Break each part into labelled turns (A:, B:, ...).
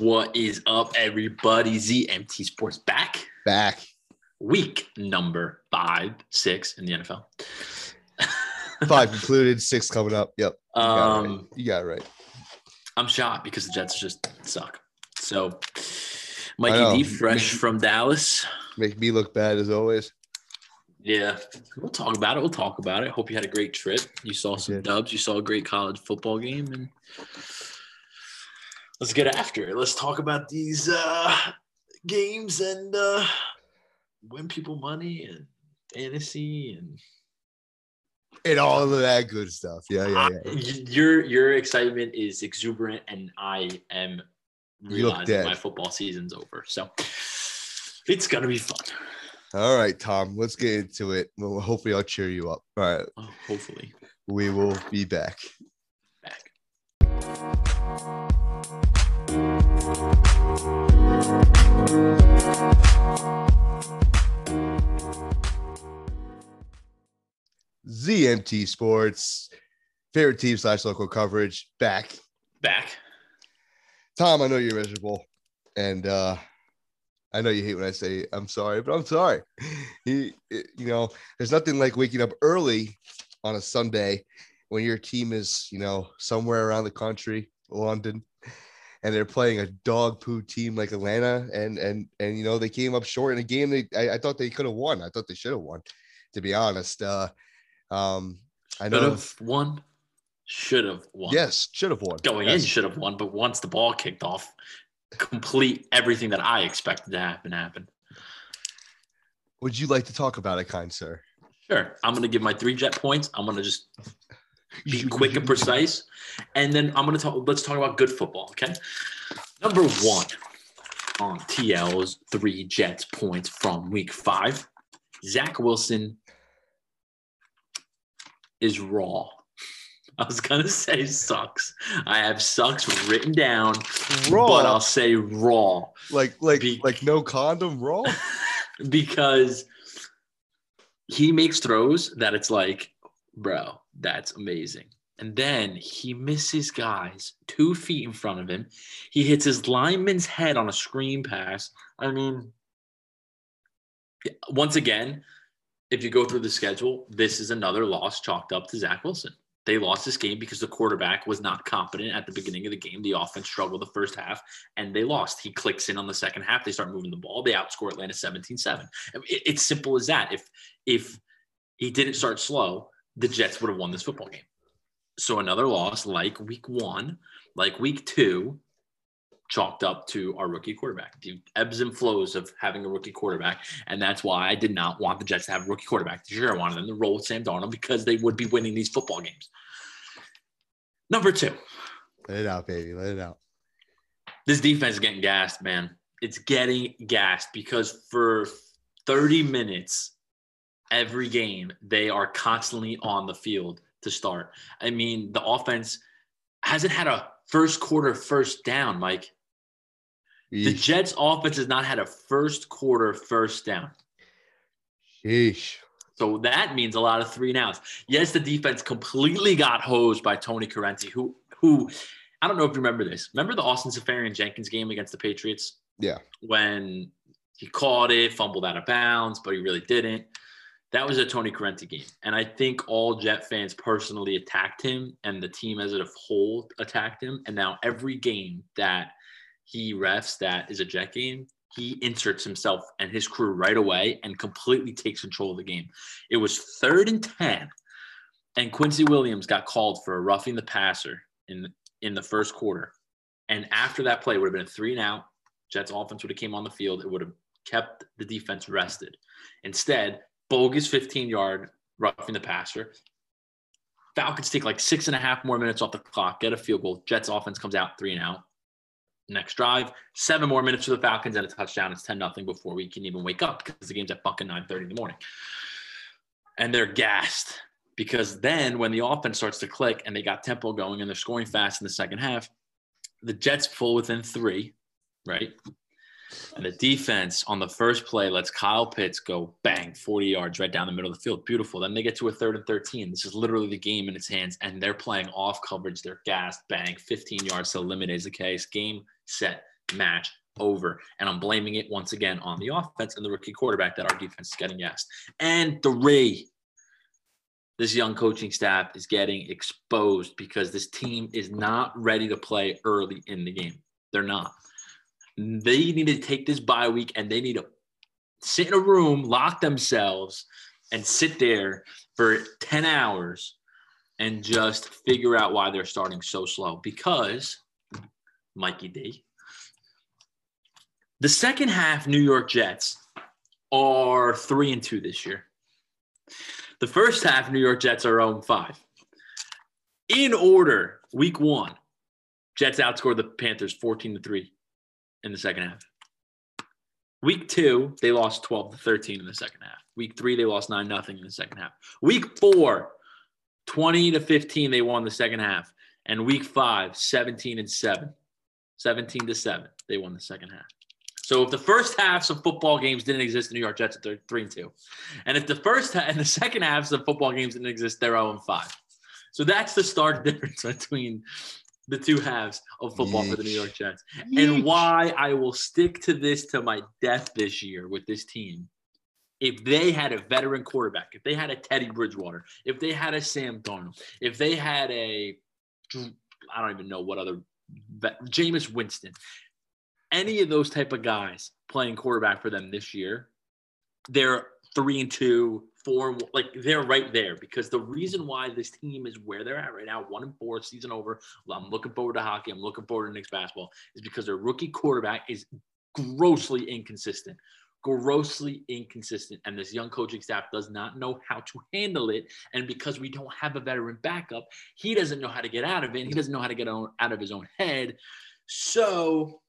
A: What is up, everybody? ZMT Sports back.
B: Back.
A: Week number five, six in the NFL.
B: Five included, six coming up. Yep. You got, it right.
A: Um,
B: you got it right.
A: I'm shocked because the Jets just suck. So, Mikey. D, fresh from Dallas.
B: Make me look bad as always.
A: Yeah, we'll talk about it. We'll talk about it. Hope you had a great trip. You saw some dubs. You saw a great college football game, and let's get after it. Let's talk about these uh, games and uh, win people money and fantasy and
B: And all of that good stuff. Yeah, yeah, yeah.
A: I- your your excitement is exuberant, and I am realizing my football season's over. So it's gonna be fun.
B: All right, Tom, let's get into it. Well, hopefully, I'll cheer you up. All right,
A: Oh, hopefully,
B: we will be back.
A: back.
B: ZMT Sports, favorite team slash local coverage, back.
A: Back.
B: Tom, I know you're miserable, and uh, I know you hate when I say I'm sorry, but I'm sorry. He, it- you know, there's nothing like waking up early on a Sunday when your team is, you know, somewhere around the country, London, and they're playing a dog poo team like Atlanta, and and and you know they came up short in a game. They I, I thought they could have won. I thought they should have won, to be honest. Uh, um, I know Should
A: have won. Should have won.
B: Yes, should have won.
A: Going
B: Yes.
A: in, should have won. But once the ball kicked off, complete everything that I expected to happen happened.
B: Would you like to talk about it, kind sir?
A: Sure. I'm going to give my three jet points. I'm going to just be quick and precise. And then I'm going to talk, let's talk about good football. Okay. Number one on TL's three Jets points from week five Zach Wilson is raw. I was going to say sucks. I have sucks written down,
B: Raw.
A: but I'll say raw
B: like like
A: Be-
B: like no condom raw
A: because he makes throws that it's like, bro, that's amazing. And then he misses guys two feet in front of him. He hits his lineman's head on a screen pass. I mean, once again, if you go through the schedule, this is another loss chalked up to Zach Wilson. They lost this game because the quarterback was not competent at the beginning of the game. The offense struggled the first half and they lost. He clicks in on the second half. They start moving the ball. They outscore Atlanta 17 7. It's simple as that. If, if he didn't start slow, the Jets would have won this football game. So another loss like week one, like week two, chalked up to our rookie quarterback. The ebbs and flows of having a rookie quarterback. And that's why I did not want the Jets to have a rookie quarterback. Sure, I wanted them to roll with Sam Darnold because they would be winning these football games. Number two,
B: let it out baby let it out
A: this defense is getting gassed, man. It's getting gassed because for 30 minutes every game, they are constantly on the field to start. I mean, the offense hasn't had a first quarter first down, Mike. The Jets offense has not had a first quarter first down.
B: Sheesh.
A: So that means a lot of three and outs. Yes, the defense completely got hosed by Tony Corrente, who who I don't know if you remember this. Remember the Austin Seferian-Jenkins game against the Patriots?
B: Yeah.
A: When he caught it, fumbled out of bounds, but he really didn't. That was a Tony Corrente game. And I think all Jet fans personally attacked him and the team as a whole attacked him. And now every game that he refs that is a Jet game, he inserts himself and his crew right away and completely takes control of the game. It was third and 10, and Quincy Williams got called for a roughing the passer in, in the first quarter. And after that play, would have been a three and out. Jets offense would have came on the field. It would have kept the defense rested. Instead, bogus 15 yard roughing the passer. Falcons take like six and a half more minutes off the clock, get a field goal. Jets offense comes out three and out. Next drive, seven more minutes for the Falcons and a touchdown. It's 10 nothing before we can even wake up because the game's at fucking 9 30 in the morning. And they're gassed because then when the offense starts to click and they got tempo going and they're scoring fast in the second half, the Jets pull within three, right? And the defense on the first play lets Kyle Pitts go bang 40 yards right down the middle of the field. Beautiful. Then they get to a third and 13. This is literally the game in its hands, and they're playing off coverage. They're gassed, bang, 15 yards to eliminate is the case. Game, set, match over. And I'm blaming it once again on the offense and the rookie quarterback that our defense is getting yes. And three, this young coaching staff is getting exposed because this team is not ready to play early in the game. They're not. They need to take this bye week and they need to sit in a room, lock themselves, and sit there for 10 hours and just figure out why they're starting so slow. Because, Mikey D, the second half New York Jets are three and two this year. The first half New York Jets are 0 5. In order, week one, Jets outscored the Panthers 14 to 3 in the second half. Week two, they lost 12 to 13 in the second half. Week three, they lost 9 nothing in the second half. Week four, 20 to 15, they won the second half. And week five, 17 and 7. 17 to 7, they won the second half. So if the first halves of football games didn't exist, the New York Jets are three and two, and if the first and the second halves of football games didn't exist, they're zero and five. So that's the stark difference between the two halves of football Yeesh. for the New York Jets, Yeesh. and why I will stick to this to my death this year with this team. If they had a veteran quarterback, if they had a Teddy Bridgewater, if they had a Sam Darnold, if they had a, I don't even know what other, Jameis Winston, any of those type of guys playing quarterback for them this year, they're three and two, four, like they're right there because the reason why this team is where they're at right now, one and four, season over. I'm looking forward to hockey. I'm looking forward to next basketball, is because their rookie quarterback is grossly inconsistent. Grossly inconsistent, and this young coaching staff does not know how to handle it. And because we don't have a veteran backup, he doesn't know how to get out of it. He doesn't know how to get out of his own head. So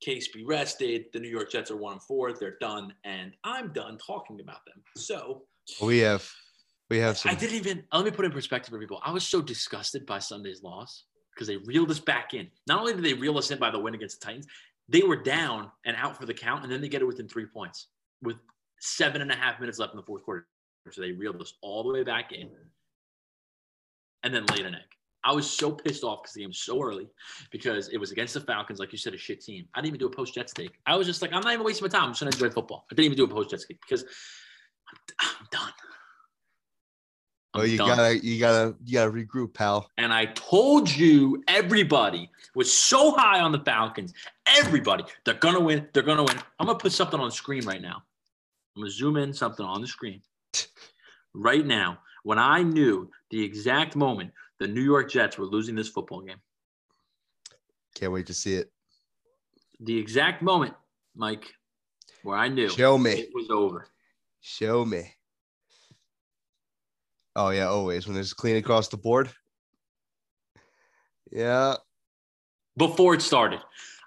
A: case be rested. The New York Jets are one and four. They're done, and I'm done talking about them. So
B: we have we have some.
A: I didn't even let me put in perspective for people. I was so disgusted by Sunday's loss because they reeled us back in. Not only did they reel us in by the win against the Titans, they were down and out for the count, and then they get it within three points with seven and a half minutes left in the fourth quarter. So they reeled us all the way back in, and then laid an egg. I was so pissed off because the game was so early because it was against the Falcons, like you said, a shit team. I didn't even do a post Jets take. I was just like, I'm not even wasting my time. I'm just gonna enjoy football. I didn't even do a post Jets take because I'm, I'm done.
B: Oh, you done. gotta, you gotta, you gotta regroup, pal.
A: And I told you, everybody was so high on the Falcons. Everybody, they're gonna win. They're gonna win. I'm gonna put something on the screen right now. I'm gonna zoom in something on the screen right now. When I knew the exact moment the New York Jets were losing this football game.
B: Can't wait to see it.
A: The exact moment, Mike, where I knew
B: Show me.
A: it was over.
B: Show me. Oh yeah, always when it's clean across the board. Yeah.
A: Before it started.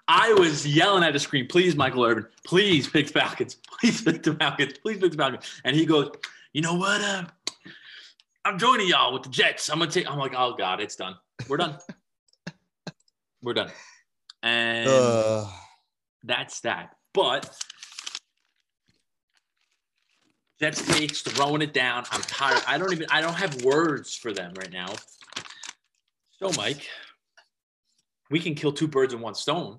A: I was yelling at the screen, please, Michael Irvin, please pick the Falcons. Please pick the Falcons. Please pick the Falcons. And he goes, you know what? Uh, I'm joining y'all with the Jets. I'm gonna take. I'm like, oh god, it's done. We're done. We're done. And uh. that's that. But Jets takes throwing it down. I'm tired. I don't even. I don't have words for them right now. So, Mike, we can kill two birds in one stone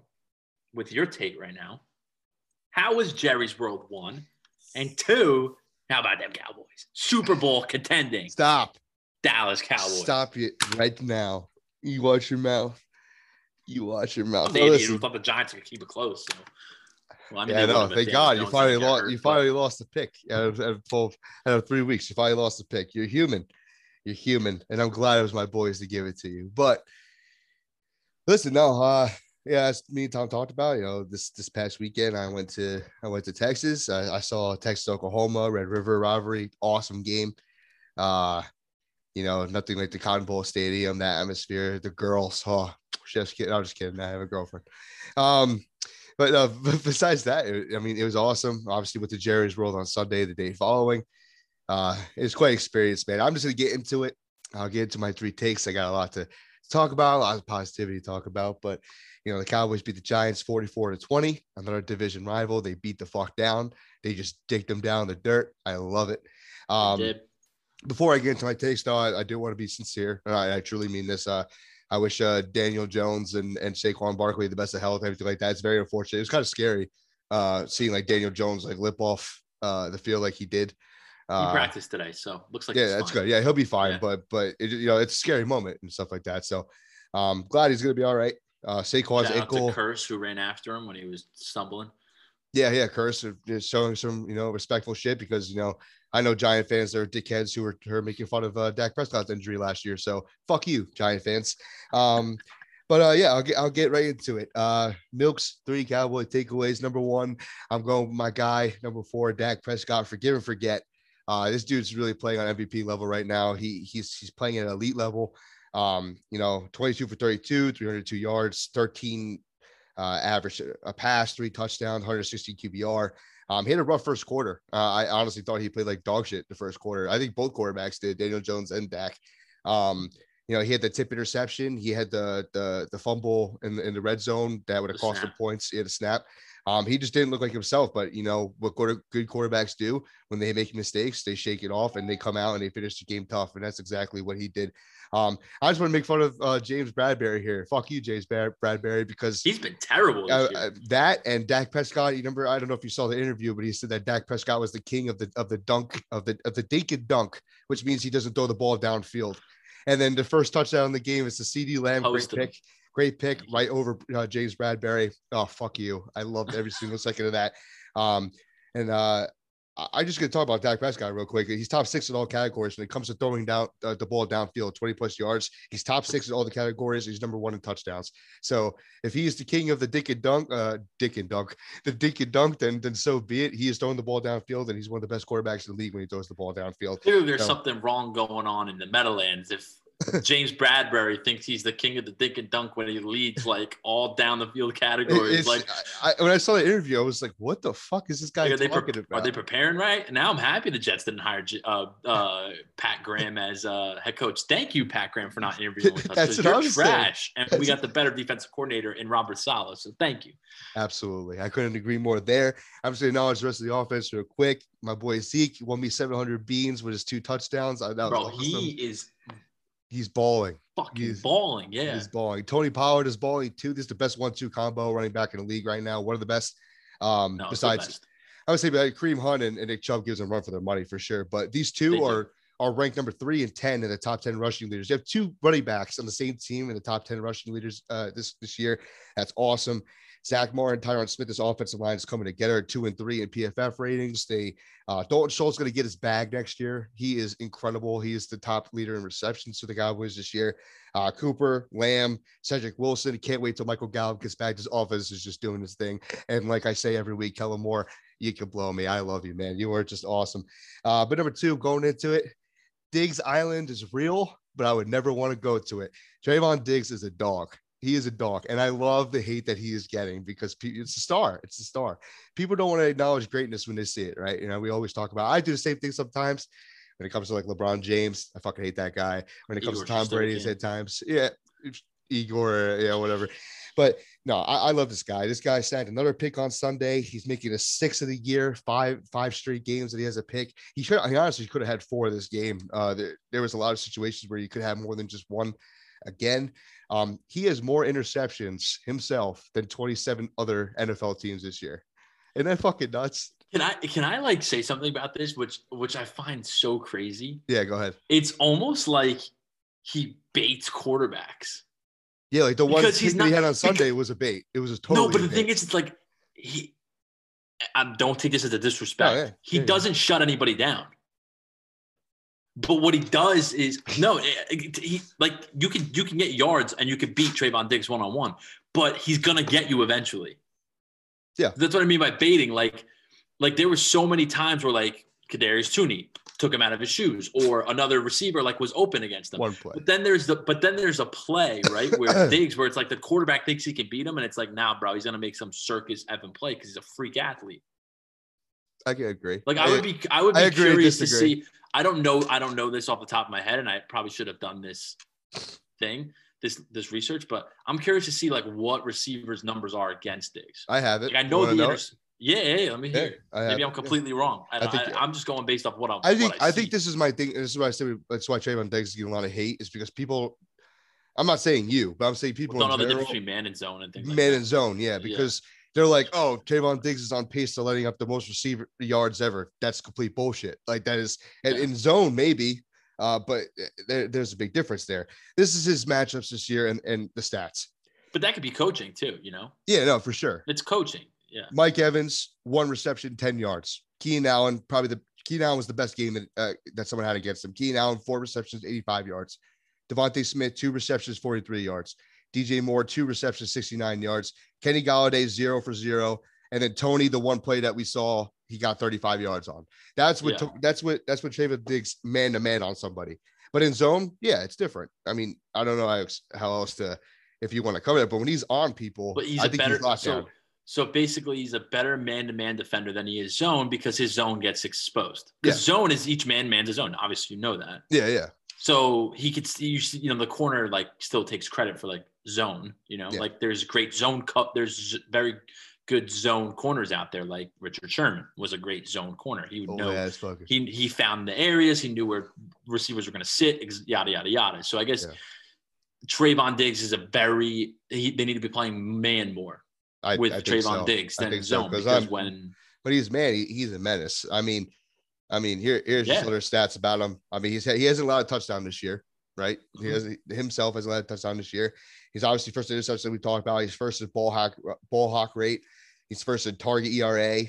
A: with your take right now. How is Jerry's World one? And two, how about them Cowboys? Super Bowl contending.
B: Stop.
A: Dallas Cowboys.
B: Stop it right now. You watch your mouth. You watch your mouth.
A: They thought the Giants could keep it close. So.
B: Well, I mean, yeah, no, thank God you finally lost. Hurt, you finally but... lost the pick out of, out of, out of three weeks. You finally lost the pick. You're human. You're human, and I'm glad it was my boys to give it to you. But listen, no, uh, yeah, as me and Tom talked about, you know, this this past weekend I went to I went to Texas. I, I saw Texas Oklahoma Red River rivalry, awesome game. Uh, you know, nothing like the Cotton Bowl Stadium, that atmosphere, the girls. Oh, just kidding. I'm just kidding. I have a girlfriend. Um, but uh, besides that, I mean, it was awesome. Obviously, with the Jerry's World on Sunday, the day following, uh, it was quite experience, man. I'm just gonna get into it. I'll get into my three takes. I got a lot to talk about, a lot of positivity to talk about, but you know, the Cowboys beat the Giants 44 to 20, another division rival. They beat the fuck down. They just dig them down the dirt. I love it. Um, before I get into my takes, though, I, I do want to be sincere. I, I, truly mean this. Uh, I wish uh, Daniel Jones and and Saquon Barkley the best of health, everything like that. It's very unfortunate. It's kind of scary uh, seeing like Daniel Jones like lip off uh, the field like he did.
A: Uh, he practiced today, so looks like
B: yeah, that's
A: fine.
B: good. Yeah, he'll be fine.
A: Yeah.
B: But but it, you know it's a scary moment and stuff like that. So um, glad he's gonna be all right. Uh, Saquon's
A: Shout out
B: ankle.
A: Curse who ran after him when he was stumbling.
B: Yeah, yeah, Curse are just showing some, you know, respectful shit because you know I know Giant fans are dickheads who were, who were making fun of uh, Dak Prescott's injury last year. So fuck you, Giant fans. Um, but uh, yeah, I'll get I'll get right into it. Uh, Milk's three Cowboy takeaways. Number one, I'm going with my guy. Number four, Dak Prescott. Forgive and forget. Uh, this dude's really playing on MVP level right now. He he's he's playing at elite level. Um, you know, 22 for 32, 302 yards, 13 uh, average a pass, three touchdowns, 160 QBR. Um, he had a rough first quarter. Uh, I honestly thought he played like dog shit the first quarter. I think both quarterbacks did, Daniel Jones and Dak. Um, you know, he had the tip interception. He had the the the fumble in the, in the red zone that would have cost him points. He had a snap. Um, he just didn't look like himself. But you know what quarter, good quarterbacks do when they make mistakes, they shake it off and they come out and they finish the game tough. And that's exactly what he did. Um, I just want to make fun of uh, James Bradberry here. Fuck you, James Brad- Bradberry, because
A: He's been terrible.
B: uh,
A: year.
B: uh, that and Dak Prescott. You remember? I don't know if you saw the interview, but he said that Dak Prescott was the king of the of the dunk of the of the dink and dunk, which means he doesn't throw the ball downfield. And then the first touchdown in the game is the CeeDee Lamb great
A: him.
B: pick, great pick right over uh, James Bradberry. Oh fuck you! I loved every single second of that. Um, and uh, I'm just gonna talk about Dak Prescott real quick. He's top six in all categories when it comes to throwing down uh, the ball downfield, 20 plus yards. He's top six in all the categories. He's number one in touchdowns. So if he is the king of the dick and dunk, uh, dick and dunk, the dick and dunk, then then so be it. He is throwing the ball downfield, and he's one of the best quarterbacks in the league when he throws the ball downfield.
A: Clearly, there's
B: No.
A: something wrong going on in the Meadowlands if James Bradberry thinks he's the king of the dink and dunk when he leads like all down the field categories.
B: it's-
A: like,
B: I, I- when I saw the interview, I was like, "What the fuck is this guy
A: are they
B: talking
A: pre-
B: about?"
A: are they preparing right? Now I'm happy the Jets didn't hire uh, uh, Pat Graham as uh, head coach. Thank you, Pat Graham, for not interviewing with us.
B: That's
A: you're
B: was saying.
A: trash, and we got the better defensive coordinator in Robert Saleh. So thank you.
B: Absolutely. I couldn't agree more there. I'm just acknowledge the rest of the offense real quick. My boy Zeke won me 700 beans with his two touchdowns. I, that was
A: Bro,
B: awesome.
A: he is
B: He's balling.
A: fucking
B: He's-
A: balling. Yeah.
B: He's balling. Tony Pollard is balling too. This is the best one-two combo running back in the league right now. One of the best. Um,
A: No,
B: besides,
A: best.
B: I would say like Kareem Hunt and, and Nick Chubb gives them a run for their money for sure. But these two
A: They do.
B: are are ranked number three and ten in the top ten rushing leaders. You have two running backs on the same team in the top ten rushing leaders uh, this this year. That's awesome. Zach Moore and Tyron Smith, this offensive line is coming together two and three in PFF ratings. They uh, Dalton Schultz is going to get his bag next year. He is incredible. He is the top leader in receptions for the Cowboys this year. Uh, Cooper, Lamb, Cedric Wilson. Can't wait till Michael Gallup gets back. This offense is just doing his thing. And like I say every week, Kellen Moore, you can blow me. I love you, man. You are just awesome. Uh, but number two, going into it, Diggs Island is real, but I would never want to go to it. Trevon Diggs is a dog. He is a dog, and I love the hate that he is getting because pe- it's a star. It's a star. People don't want to acknowledge greatness when they see it, right? You know, we always talk about. I do the same thing sometimes when it comes to like LeBron James. I fucking hate that guy. When it comes
A: Igor
B: to Tom Brady, at times, yeah, Igor, yeah, whatever. But no, I, I love this guy. This guy snagged another pick on Sunday. He's making a six of the year, five five straight games that he has a pick. He should, he honestly could have had four this game. Uh, there, there was a lot of situations where you could have more than just one. Again, um, he has more interceptions himself than 27 other NFL teams this year. Isn't that fucking nuts?
A: Can I can I like say something about this, which which I find so crazy?
B: Yeah, go ahead.
A: It's almost like he baits quarterbacks.
B: Yeah, like the one
A: Because he's
B: that he had on Sunday was a bait. It was a total.
A: no, but the thing is, it's like he. I don't take this as a disrespect.
B: No, yeah,
A: he
B: yeah, yeah.
A: doesn't shut anybody down. But what he does is no, he like you can you can get yards and you can beat Trevon Diggs one on one, but he's gonna get you eventually.
B: Yeah.
A: that's what I mean by baiting. Like, like there were so many times where like Kadarius Toney took him out of his shoes, or another receiver like was open against him.
B: one play.
A: But then there's the but then there's a play right where Diggs where it's like the quarterback thinks he can beat him, and it's like, nah, bro, he's gonna make some circus Evan play because he's a freak athlete.
B: I can agree.
A: Like I would be I would
B: I
A: be
B: agree and
A: curious to see. I don't know I don't know this off the top of my head, and I probably should have done this thing this this research, but I'm curious to see like what receivers numbers are against Diggs.
B: I have it.
A: Like I know the
B: it?
A: inter- yeah, yeah, yeah, let me hear.
B: I
A: Maybe. I'm completely wrong. I,
B: I
A: I, am just going based off what I'm.
B: I think
A: what
B: I, think this is my thing. This is why I say that's why Trevon Diggs is getting a lot of hate is because people I'm not saying you, but I'm saying people
A: Don't know the difference between man and zone and things like
B: man
A: that.
B: and zone, yeah, because they're like, oh, Trevon Diggs is on pace to letting up the most receiver yards ever. That's complete bullshit. Like that is, and in zone maybe, uh, but there, there's a big difference there. This is his matchups this year and and the stats.
A: But that could be coaching too, you know?
B: Yeah, no, for sure.
A: It's coaching. Yeah.
B: Mike Evans, one reception, 10 yards. Keenan Allen, probably the Keenan Allen was the best game that, uh, that someone had against him. Keenan Allen, four receptions, 85 yards. DeVonta Smith, two receptions, 43 yards. DJ Moore, two receptions, 69 yards. Kenny Golladay, zero for zero. And then Tony, the one play that we saw, he got 35 yards on. That's what
A: Yeah.
B: that's what that's what Trevon Diggs man to man on somebody. But in zone, yeah, it's different. I mean, I don't know how, else- to if you want to cover it, but when he's on people,
A: But he's
B: I
A: a
B: think
A: better
B: he's locked
A: so
B: down.
A: so basically he's a better man-to-man defender than he is zone because his zone gets exposed. Because zone is each man man's his own. Obviously, you know that.
B: Yeah, yeah.
A: So he could see you, see, you know, the corner like still takes credit for like zone, you know,
B: Yeah.
A: like there's great zone cut. There's very good zone corners out there. Like Richard Sherman was a great zone corner. He would
B: Oh,
A: know,
B: yeah,
A: he, he found the areas, he knew where receivers were going to sit, yada, yada, yada. So I guess
B: Yeah.
A: Trevon Diggs is a very, he, they need to be playing man more
B: I,
A: with
B: I
A: Trevon
B: so.
A: Diggs than zone
B: so,
A: because
B: I'm-
A: when,
B: but he's man, he, he's a menace. I mean, I mean, here here's just other stats about him. I mean, he's he hasn't allowed a touchdown this year, right? He
A: Mhm.
B: has himself hasn't allowed a touchdown this year. He's obviously first in interception we talked about. He's first in ball hawk ball hawk rate. He's first in target ERA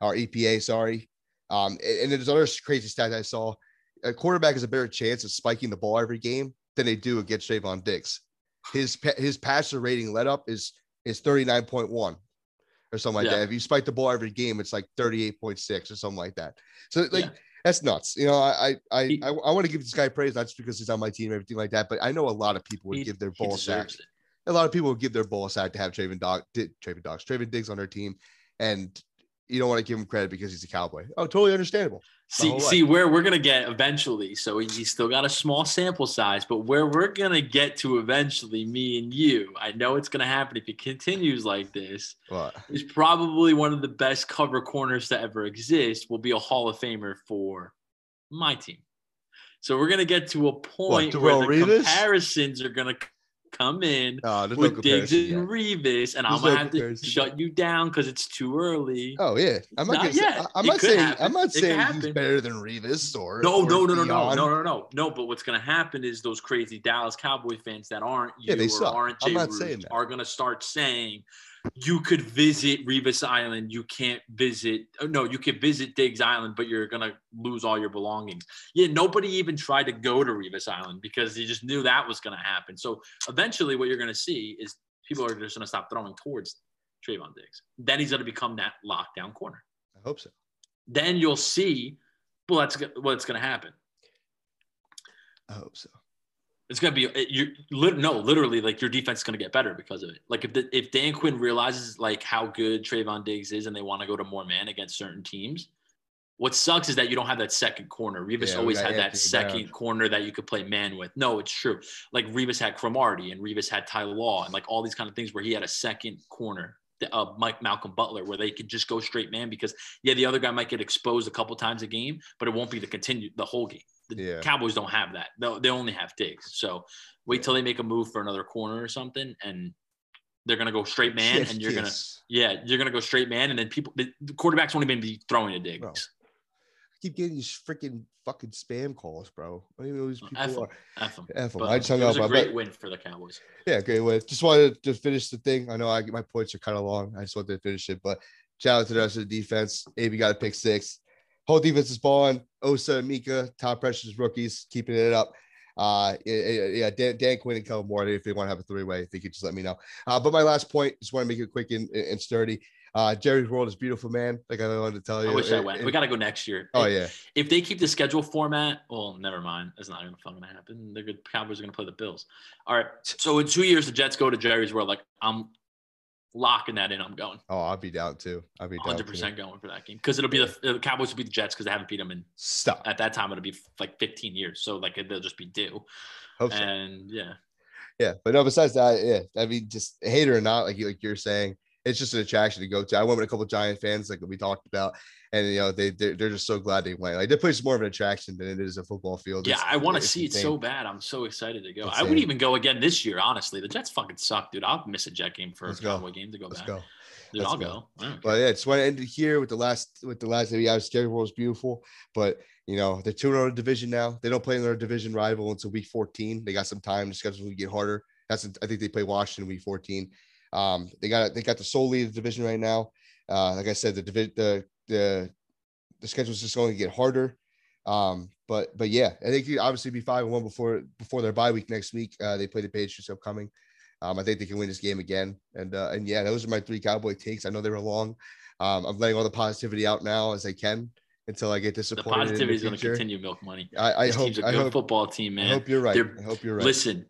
B: or EPA, sorry. Um, and, and there's other crazy stat I saw. A quarterback has a better chance of spiking the ball every game than they do against Trevon Diggs. His his passer rating let up is is 39.1 or something like
A: Yeah.
B: that. If you spike the ball every game, it's like 38.6 or something like that. So like
A: Yeah.
B: That's nuts. You know, I I
A: He-
B: I, I, want to give this guy praise, not just because he's on my team, and everything like that, but I know a lot of people would
A: he,
B: give their
A: he
B: ball sack.
A: it.
B: A lot of people would give their ball sack to have Traven Dog, Traven Dogs, Traven Diggs on their team, and you don't want to give him credit because he's a cowboy. Oh, totally understandable.
A: See, see where we're gonna get eventually. So he's still got a small sample size, but where we're gonna get to eventually, me and you, I know it's gonna happen if he continues like this.
B: But
A: Is probably one of the best cover corners to ever exist. Will be a Hall of Famer for my team. So we're gonna get to a point where the
B: Revis?
A: comparisons are gonna come in
B: uh, there's no
A: with Diggs and
B: yet.
A: Revis, and I'm gonna
B: no
A: have to shut you down because it's too early.
B: Oh yeah, I'm not.
A: Not
B: Gonna say, I'm not saying.
A: happen.
B: I'm not saying he's
A: happen.
B: better than Revis or
A: No,
B: or
A: no, no, no, no, no, no, no, no. But what's to happen is those crazy Dallas Cowboy fans that aren't you
B: Yeah, they
A: or
B: suck.
A: aren't
B: I'm
A: Jay
B: not
A: Root
B: saying that.
A: are to start saying you could visit Revis Island. You can't visit. oh, No, you can visit Diggs Island, but you're going to lose all your belongings. Yeah, nobody even tried to go to Revis Island because they just knew that was going to happen. So eventually, what you're going to see is people are just going to stop throwing towards Trevon Diggs. Then he's going to become that lockdown corner.
B: I hope so.
A: Then you'll see. Well, that's what's going to happen.
B: I hope so.
A: It's gonna be you. No, literally, like your defense is gonna get better because of it. Like if the, if Dan Quinn realizes like how good Trevon Diggs is, and they want to go to more man against certain teams, what sucks is that you don't have that second corner. Revis
B: Yeah,
A: always had that second corner that you could play man with. No, it's true. Like Revis had Cromartie and Revis had Ty Law and like all these kind of things where he had a second corner. Uh, Mike Malcolm Butler, where they could just go straight man because yeah, the other guy might get exposed a couple times a game, but it won't be the continue the whole game. The
B: Yeah.
A: Cowboys don't have that. They they only have Diggs. So wait till they make a move for another corner or something, and they're gonna go straight man,
B: Yes,
A: and you're gonna yeah, you're gonna go straight man, and then people the quarterbacks won't even be throwing to Diggs.
B: Bro. I keep getting these freaking fucking spam calls, bro. I don't even know these oh, people
A: F
B: are.
A: F 'em.
B: F 'em.
A: But
B: I just hung
A: it was
B: up.
A: a great win for the Cowboys.
B: Yeah, great way. Just wanted to finish the thing. I know I my points are kind of long. I just wanted to finish it, but shout out to the rest of the defense. AB got a pick six. Whole defense is balling. Osa Micah, top pressures rookies, keeping it up. Uh, yeah, Dan, Dan Quinn and Kevin Moore. If they want to have a three way, they could just let me know. Uh, but my last point, just want to make it quick and, and sturdy. Uh, Jerry's World is beautiful, man. Like I wanted to tell you.
A: I wish I went.
B: it-
A: We got to go next year.
B: oh
A: If-
B: yeah,
A: If they keep the schedule format, well, never mind. That's not even gonna happen. Good. Cowboys are gonna play the Bills. All right. So in two years, the Jets go to Jerry's World. Like I'm locking that in. I'm going.
B: oh I'll be down too. I'll be down. 100
A: percent going for that game because it'll be the, the Cowboys will be the Jets because they haven't beat them in
B: Stop.
A: at that time. It'll be like 15 years, so like they'll just be due.
B: Hope so.
A: And yeah,
B: Yeah, but no. Besides that, yeah, I mean, just hate it or not, like you like you're saying, it's just an attraction to go to. I went with a couple Giant fans, like we talked about, and you know they they're, they're just so glad they went. Like the place is more of an attraction than it is a football field.
A: Yeah,
B: It's-
A: I want to see it so bad. I'm so excited to go. I
B: Insane.
A: would even go again this year. Honestly, the Jets fucking suck, dude. I'll miss a Jet game for
B: Let's
A: a. Cowboy game to go
B: Let's
A: back.
B: go.
A: Dude,
B: Let's
A: I'll
B: go.
A: go. I.
B: But yeah, just want to end it here with the last with the last maybe our schedule was beautiful. But you know, they're two oh in our division now. They don't play in their division rival until week 14. They got some time. The schedule will get harder. That's I think they play Washington week 14. Um, they got they got the sole lead of the division right now. Uh, like I said, the the the the schedule's just going to get harder. Um, but but yeah, I think you obviously be five and one before before their bye week next week. Uh, they play the Patriots upcoming. Um, I think they can win this game again. And uh, and yeah, those are my three Cowboy takes. I know they were long. Um, I'm letting all the positivity out now as I can until I get
A: The
B: disappointed. in
A: positivity is going to continue, milk money.
B: I, I
A: This
B: hope
A: team's a
B: I
A: good
B: hope,
A: football team, man.
B: I hope you're right.
A: They're-
B: I hope you're right.
A: Listen,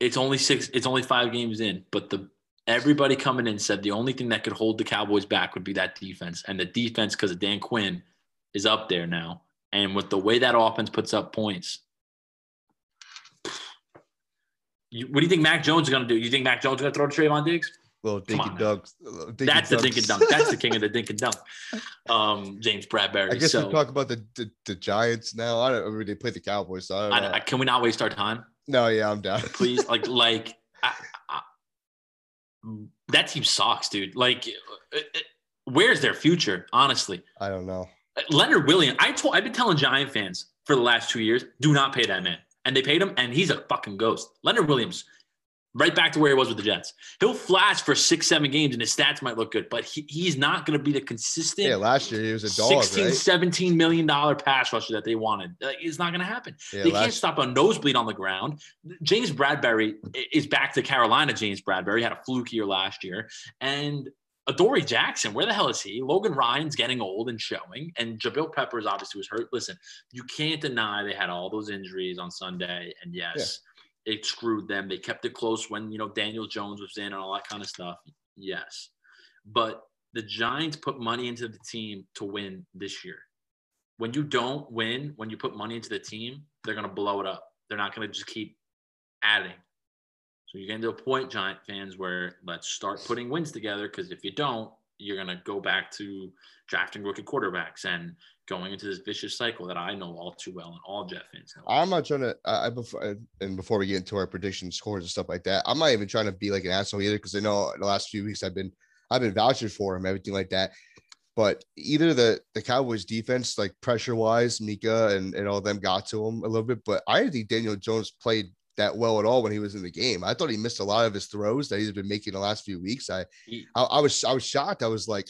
A: it's only six. It's only five games in, but the everybody coming in said the only thing that could hold the Cowboys back would be that defense, and the defense because of Dan Quinn is up there now, and with the way that offense puts up points. You, what do you think Mac Jones is going to do? You think Mac Jones is going to throw to Trevon Diggs?
B: little
A: on now.
B: dunk.
A: That's the dink and dunk. That's the king of the dink and dunk. Um, James Bradberry.
B: I guess
A: so
B: we talk about the, the the Giants now. I don't. I mean, they play the Cowboys, so I don't
A: I,
B: know.
A: I, can we not waste our time?
B: No, yeah, I'm down.
A: please like like I, I, that team sucks dude like uh, uh, where's their future honestly
B: I don't know.
A: leonard williams i told i've been telling giant fans for the last two years do not pay that man and they paid him and he's a fucking ghost leonard williams right back to where he was with the jets he'll flash for six seven games and his stats might look good but he, he's not going to be the consistent
B: Yeah, last year he was a dog,
A: 16
B: right?
A: 17 million dollar pass rusher that they wanted it's not going to happen
B: Yeah,
A: they can't stop a nosebleed on the ground. James Bradberry is back to Carolina. James Bradberry had a fluke year last year. And Adoree Jackson, where the hell is he? Logan Ryan's getting old and showing. And Jabrill Peppers obviously was hurt. Listen, you can't deny they had all those injuries on Sunday. And yes, it screwed them. They kept it close when, you know, Daniel Jones was in and all that kind of stuff. Yes. But the Giants put money into the team to win this year when you don't win, when you put money into the team, they're to blow it up. They're not to just keep adding. So you're getting to a point, Giant fans, where let's start putting wins together. Because if you don't, you're going to go back to drafting rookie quarterbacks and going into this vicious cycle that I know all too well and all Jet fans know.
B: I'm not trying to. I I- before and before we get into our prediction scores and stuff like that, I'm not even trying to be like an asshole either because I know the last few weeks I've been I've been vouching for him, everything like that. But either the the Cowboys defense, like pressure wise, Micah and, and all them got to him a little bit. But I think Daniel Jones played that well at all when he was in the game. I thought he missed a lot of his throws that he's been making the last few weeks. I
A: He-
B: I, I was I was shocked. I was like,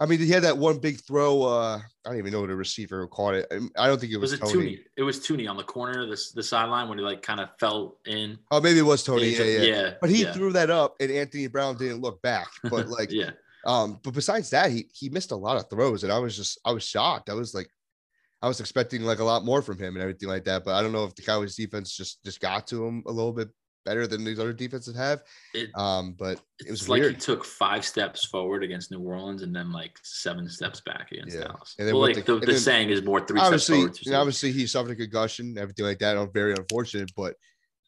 B: I mean, he had that one big throw. Uh, I don't even know what the receiver who caught it. I don't think it
A: was
B: was,
A: it
B: Tony.
A: Tooney? It was Tooney on the corner of the, the sideline when he like kind of fell in.
B: Oh, maybe it was Tony. Yeah, yeah.
A: yeah.
B: But he
A: yeah,
B: threw that up, and Anthony Brown didn't look back. But like,
A: yeah.
B: um, but besides that, he he missed a lot of throws, and I was just I was shocked. I was like, I was expecting like a lot more from him and everything like that. But I don't know if the Cowboys defense just just got to him a little bit better than these other defenses have.
A: It,
B: Um, but it was
A: like
B: weird.
A: he took five steps forward against New Orleans and then like seven steps back against
B: Yeah.
A: Dallas.
B: And then
A: well, like
B: the-
A: the,
B: and
A: the saying is more three steps
B: obviously,
A: forward. two
B: and
A: steps-
B: obviously he suffered a concussion, everything like that. I'm very unfortunate, but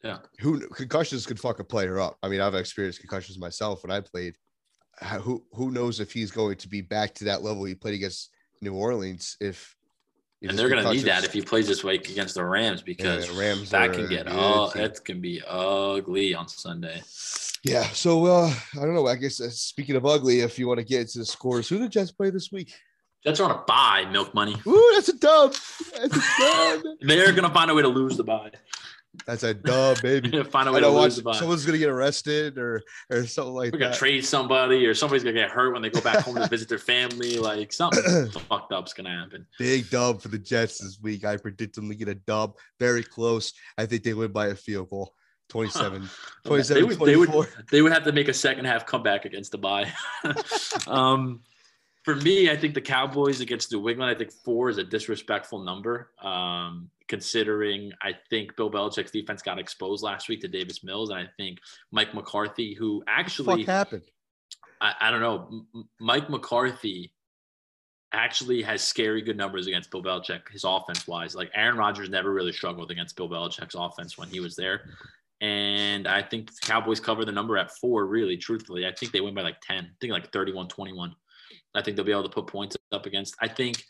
A: Yeah.
B: who concussions could fuck a player up. I mean, I've experienced concussions myself when I played. Who who knows if he's going to be back to that level he played against New Orleans if
A: and they're going to need that if he plays this week against the Rams because
B: the Rams
A: that can get oh,
B: team.
A: that can be ugly on Sunday.
B: yeah. So uh I don't know. I guess uh, speaking of ugly, if you want to get into the scores, who did Jets play this week?
A: Jets are on a bye, milk money.
B: Ooh, that's a dub. That's a dub.
A: They're going to find a way to lose the bye.
B: That's a dub, baby.
A: Find a
B: I
A: way to lose
B: watch.
A: the.
B: Someone's gonna get arrested or or something like that.
A: We're gonna
B: that.
A: trade somebody, or somebody's gonna get hurt when they go back home to visit their family. Like something fucked up's gonna happen.
B: Big dub for the Jets this week. I predict them to get a dub. Very close. I think they win by a field goal. 27,
A: They
B: 27
A: would, they would they would have to make a second half comeback against the bye. um, for me, I think the Cowboys against New England. I think four is a disrespectful number, um, considering I think Bill Belichick's defense got exposed last week to Davis Mills, and I think Mike McCarthy, who actually
B: happened?
A: I, I don't know. M- Mike McCarthy actually has scary good numbers against Bill Belichick, his offense wise. Like Aaron Rodgers never really struggled against Bill Belichick's offense when he was there. And I think the Cowboys cover the number at four, really, truthfully. I think they win by like 10, I think like 31 21. I think they'll be able to put points up against. I think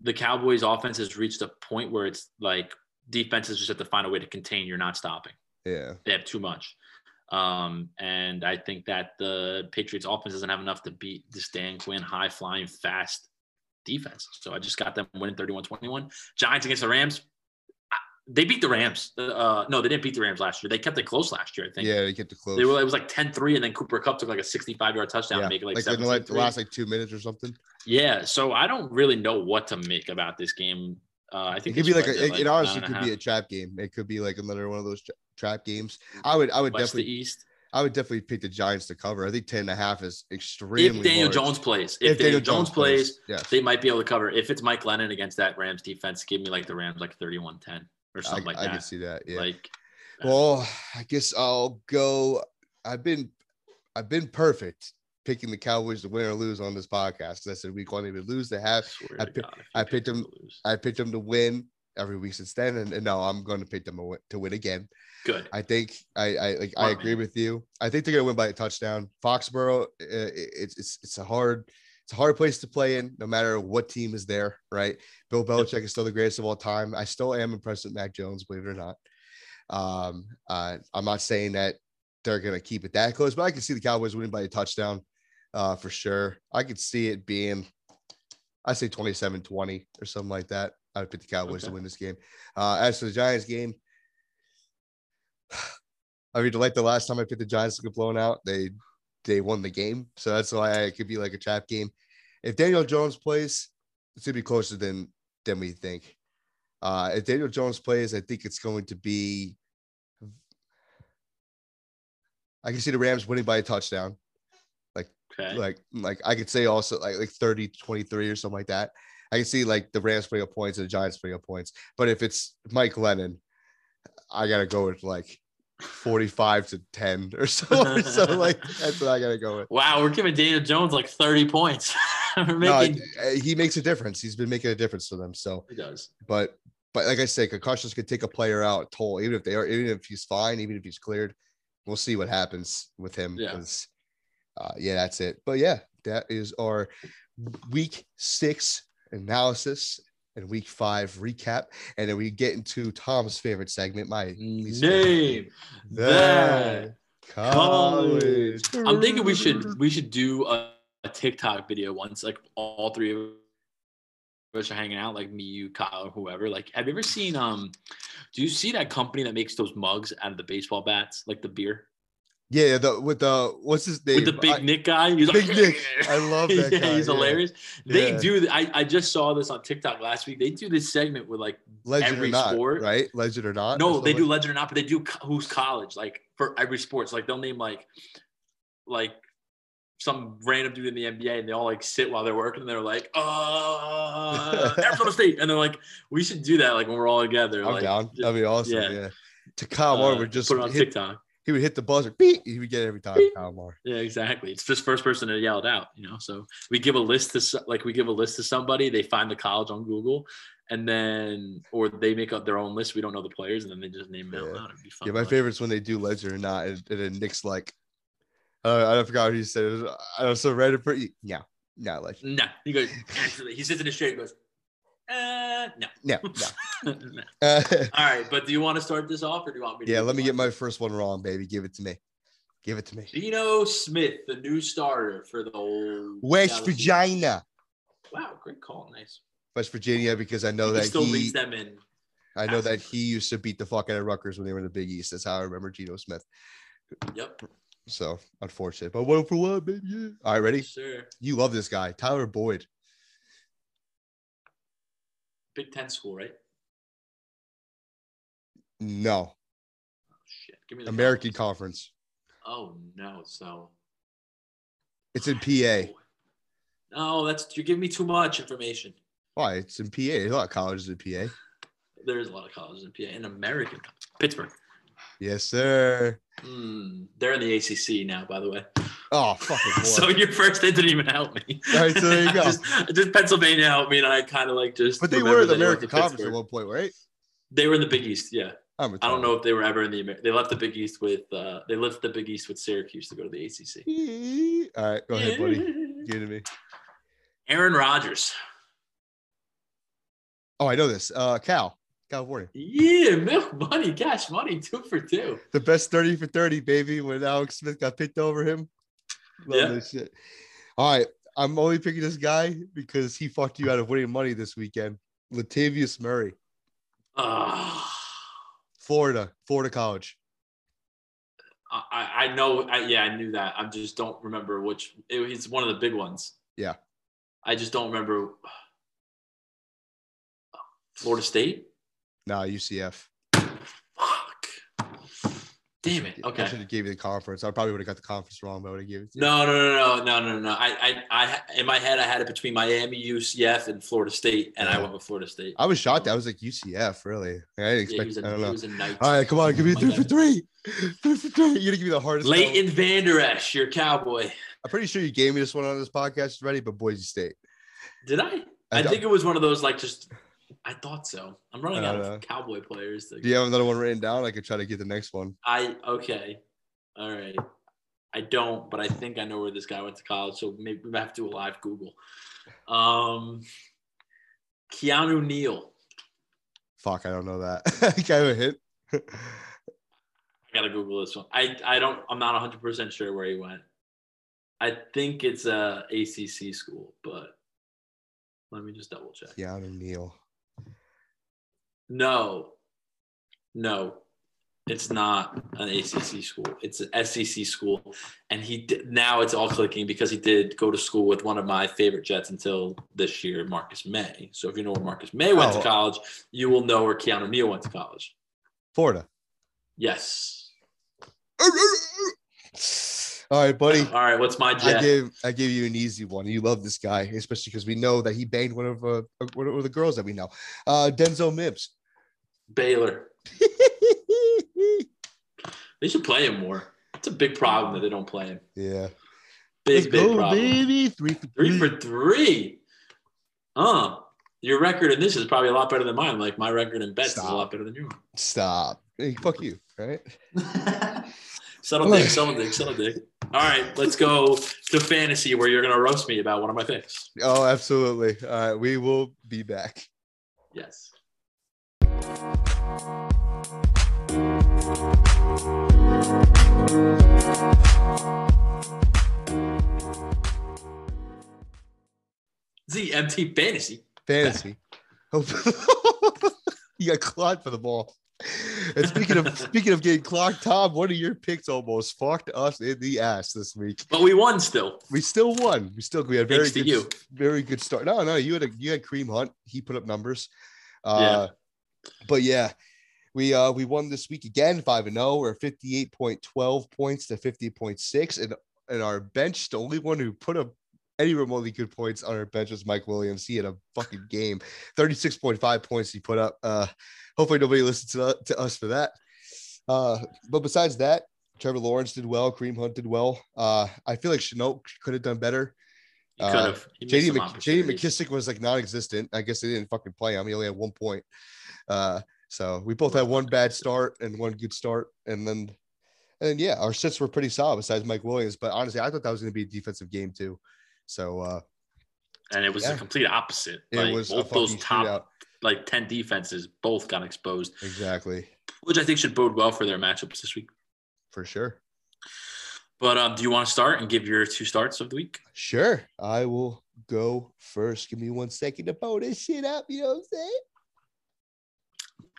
A: the Cowboys offense has reached a point where it's like defenses just have to find a way to contain you're not stopping.
B: Yeah.
A: They have too much. Um, and I think that the Patriots offense doesn't have enough to beat this Dan Quinn high flying fast defense. So I just got them winning 31 21. Giants against the Rams. They beat the Rams. Uh, no, they didn't beat the Rams last year. They kept it close last year, I think.
B: Yeah, they kept it close.
A: They were, it was like 10 3, and then Cooper Kupp took like a 65 yard touchdown
B: yeah.
A: to make it like,
B: like in the, like, the last like two minutes or something.
A: Yeah. So I don't really know what to make about this game. Uh, I think
B: It
A: could
B: be like, a, it, it honestly could be a trap game. It could be like another one of those tra- trap games. I would I would
A: West
B: definitely
A: East.
B: I would definitely pick the Giants to cover. I think 10 and a half is extremely
A: If Daniel
B: large.
A: Jones plays, if, Daniel, Jones, plays,
B: yes.
A: they might be able to cover. If it's Mike Glennon against that Rams defense, give me like the Rams like 31 10 or
B: I,
A: something like
B: I
A: that.
B: I can see that. Yeah.
A: Like,
B: Well, I guess I'll go. I've been I've been perfect picking the Cowboys to win or lose on this podcast. I said week one they would lose. They have. I
A: to
B: pi-
A: God,
B: I picked
A: them.
B: I picked them to win every week since then, and, and no, I'm going to pick them to win- again.
A: Good.
B: I think I I like I agree
A: man.
B: with you. I think they're going to win by a touchdown. Foxborough, uh, it's it's it's a hard it's a hard place to play in, no matter what team is there. Right? Bill Belichick is still the greatest of all time. I still am impressed with Mac Jones, believe it or not. Um, uh, I'm not saying that they're going to keep it that close, but I can see the Cowboys winning by a touchdown uh, for sure. I could see it being, I say 27 20 or something like that. I would pick the Cowboys to win this game. Uh, as for the Giants game, I mean, like the last time I picked the Giants to get blown out, they they won the game. So that's why it could be like a trap game. If Daniel Jones plays, it's gonna be closer than than we think. Uh, if Daniel Jones plays, I think it's going to be. I can see the Rams winning by a touchdown.
A: Okay.
B: Like, like I could say also like like 30 23 or something like that. I can see like the Rams putting up points and the Giants putting up points. But if it's Mike Glennon, I gotta go with like 45 to 10 or so. So like that's what I gotta go with.
A: wow, we're giving Daniel Jones like 30 points. we're
B: No,
A: making.
B: uh, he makes a difference. He's been making a difference for them. So,
A: he does.
B: but but like I said, concussions could take a player out toll, even if they are, even if he's fine, even if he's cleared. We'll see what happens with him.
A: Yeah.
B: Uh, yeah, that's it. But yeah, that is our week six analysis and week five recap. And then we get into Tom's favorite segment, my.
A: Name that college. I'm thinking we should we should do a, a TikTok video once, like all three of us are hanging out, like me, you, Kyle, or whoever. Like, have you ever seen um? Do you see that company that makes those mugs out of the baseball bats, like the beer,
B: Yeah, the with the what's his name?
A: with the big
B: I-
A: Nick guy? He's
B: Big
A: like,
B: Nick. I love that
A: yeah,
B: guy,
A: he's
B: yeah.
A: hilarious. They
B: Yeah.
A: do. I I just saw this on TikTok last week. They do this segment with like
B: legend
A: every
B: or not,
A: sport.
B: right? Legend or not?
A: No, they do legend or not, but they do who's college, like for every sports. Like they'll name like like some random dude in the NBA and they all like sit while they're working and they're like, uh Arizona State. And they're like, we should do that like when we're all together.
B: I'm
A: like,
B: down. That'd be awesome.
A: yeah.
B: Yeah. To Kyle
A: uh,
B: Moore just
A: put it on
B: hit,
A: TikTok.
B: He would hit the buzzer. Beep. He would get it every time.
A: Beep. Yeah, exactly. It's just first person to yell it out, you know. So we give a list to like we give a list to somebody, they find the college on Google, and then or they make up their own list. We don't know the players, and then they just name them out
B: Yeah.
A: loud. It'd be fun.
B: Yeah, my
A: Like,
B: favorite's when they do legend or not, and, and then Nick's like, uh, I forgot what he said. It I was so ready for you. Yeah, no, legend.
A: No, he goes. Actually, he sits in his chair. and goes, uh, no.
B: No, no.
A: No.
B: Uh,
A: All right, but do you want to start this off, or do you want me? to
B: yeah, let me
A: the
B: get my first one wrong, baby. Give it to me. Give it to me.
A: Geno Smith, the new starter for the old
B: West
A: Dallas
B: Virginia.
A: Wow, great call, nice.
B: West Virginia, because I know
A: he
B: that
A: still
B: he,
A: leads them in.
B: I know that he used to beat the fuck out of Rutgers when they were in the Big East. That's how I remember Geno Smith.
A: Yep,
B: So unfortunate, but one for one, baby. All right, ready?
A: sure.
B: You love this guy, Tyler Boyd.
A: Big Ten school, right?
B: No,
A: Oh, shit, give me the
B: American
A: columns.
B: Conference.
A: Oh no, so
B: It's in PA.
A: No, that's you're giving me too much information.
B: Why? It's in PA. There's a lot of colleges in PA.
A: There's a lot of colleges in PA. In American, Pittsburgh.
B: Yes, sir.
A: Hmm, they're in the ACC now, by the way.
B: Oh, fucking boy.
A: so your first hit didn't even help me.
B: All right, so there you go.
A: just, just Pennsylvania helped me, and I kind of like just.
B: but they were the
A: they
B: American Conference at one point, right?
A: They were in the Big East, yeah.
B: I'm
A: I don't know if they were ever in the Amer- they left the Big East with uh they left the Big East with Syracuse to go to the ACC.
B: All right, go ahead, buddy. Give it to me.
A: Aaron Rodgers.
B: Oh, I know this. Uh, Cal, California.
A: Yeah, milk money, cash money, two for two.
B: The best 30 for 30, baby, when Alex Smith got picked over him. Love
A: Yeah.
B: this shit. All right. I'm only picking this guy because he fucked you out of winning money this weekend. Latavius Murray,
A: Ah.
B: Florida, Florida College.
A: I, I I know. I, yeah, I knew that. I just don't remember which. It, it's one of the big ones.
B: Yeah.
A: I just don't remember. Florida State.
B: Nah, UCF.
A: Fuck. Damn it. Okay.
B: I should have gave you the conference. I probably would have got the conference wrong, but I would have given it to you.
A: No, no, no, no, no, no, no. I, I, I, in my head, I had it between Miami, UCF, and Florida State, and I went with Florida State.
B: I was shocked. I was like UCF, really. Like, I didn't
A: Yeah, he
B: expect.
A: was a,
B: I don't
A: he
B: know.
A: was a knight.
B: All right, come on, give me
A: Oh
B: three for three. Three for three. You're gonna give me the hardest. one.
A: Leighton Vander Esch, your cowboy.
B: I'm pretty sure you gave me this one on this podcast already, but Boise State.
A: Did I?
B: I
A: I, think it was one of those like just. I thought so. I'm running out
B: don't
A: of cowboy players. To,
B: Do you have another one written down? I could try to get the next one.
A: I okay, all right. I don't, but I think I know where this guy went to college. So maybe we have to do a live Google. Um, Keanu Neal.
B: Fuck, I don't know that. Can I hint?
A: I gotta Google this one. I I don't. I'm not 100 percent sure where he went. I think it's a ACC school, but let me just double check.
B: Keanu Neal.
A: No, no, it's not an ACC school. It's an SEC school, and he did, now it's all clicking because he did go to school with one of my favorite Jets until this year, Marcus Maye. So if you know where Marcus Maye went
B: Oh.
A: to college, you will know where Keanu Neal went to college.
B: Florida.
A: Yes.
B: All right, buddy.
A: All right. What's my jet?
B: I gave I gave you an easy one. You love this guy, especially because we know that he banged one of uh, one of the girls that we know. Uh, Denzel Mims.
A: Baylor. They should play him more. It's a big problem that they don't play him.
B: yeah.
A: Big,
B: Let's
A: big
B: go,
A: problem.
B: baby. Three for
A: Three for three. Uh, your record in this is probably a lot better than mine. Like my record in bets is a lot better than yours.
B: Stop. Hey, fuck you. Right.
A: Settle dick, settle dick, settle dick. All right, let's go to fantasy where you're gonna roast me about one of my picks.
B: Oh, absolutely. All right. We will be back.
A: Yes. ZMT fantasy.
B: Fantasy. You got clocked for the ball. And speaking of speaking of getting clocked, Tom, one of your picks almost fucked us in the ass this week.
A: But we won still.
B: We still won. We still we had very
A: Thanks
B: good,
A: you.
B: very good start. No, no, you had a you had Kareem Hunt. He put up numbers. Uh, but yeah, we uh we won this week again, five and zero. We're fifty eight point twelve points to fifty point six, and and our bench, the only one who put up any remotely good points on our bench was Mike Williams. He had a fucking game, thirty six point five points he put up. Uh, hopefully nobody listens to, to us for that. Uh, but besides that, Trevor Lawrence did well. Kareem Hunt did well. Uh, I feel like Chenault could have done better. Uh,
A: could have. You missed
B: JD, Mc, JD. McKissic was like non-existent. I guess they didn't fucking play him. He only had one point. Uh, so we both had one bad start and one good start, and then and yeah, our sits were pretty solid besides Mike Williams. But honestly, I thought that was going to be a defensive game too. So uh,
A: and it was
B: Yeah.
A: the complete opposite.
B: it
A: like,
B: was
A: both those top
B: shootout.
A: like ten defenses both got exposed,
B: Exactly,
A: which I think should bode well for their matchups this week.
B: for sure.
A: But um, do you want to start and give your two starts of the week?
B: Sure, I will go first. Give me one second to pull this shit up. You know what I'm saying?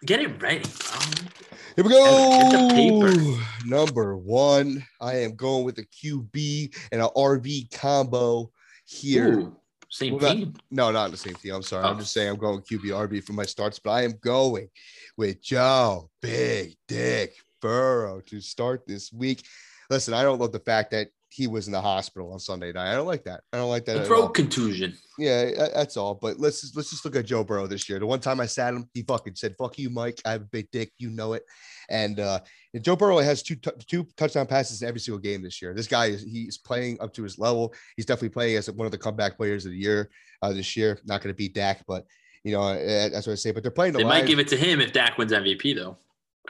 A: Get it ready. bro.
B: Here we go. Number one, I am going with a QB and an RB combo here.
A: Ooh, same
B: Well,
A: team.
B: No, not the same team. I'm sorry. I'm
A: Oh.
B: just saying I'm going QB RB for my starts, but I am going with Joe Big Dick Burrow to start this week. Listen, I don't love the fact that he was in the hospital on Sunday night. I don't like that. I don't like that.
A: A throat contusion.
B: Yeah, that's all. But let's just, let's just look at Joe Burrow this year. The one time I sat him, he fucking said, "Fuck you, Mike. I have a big dick. You know it." And uh, and Joe Burrow has two tou- two touchdown passes in every single game this year. This guy is he's playing up to his level. He's definitely playing as one of the comeback players of the year uh, this year. Not going to beat Dak, but you know uh, that's what I say. But they're playing the
A: They might give it to him if Dak wins MVP though.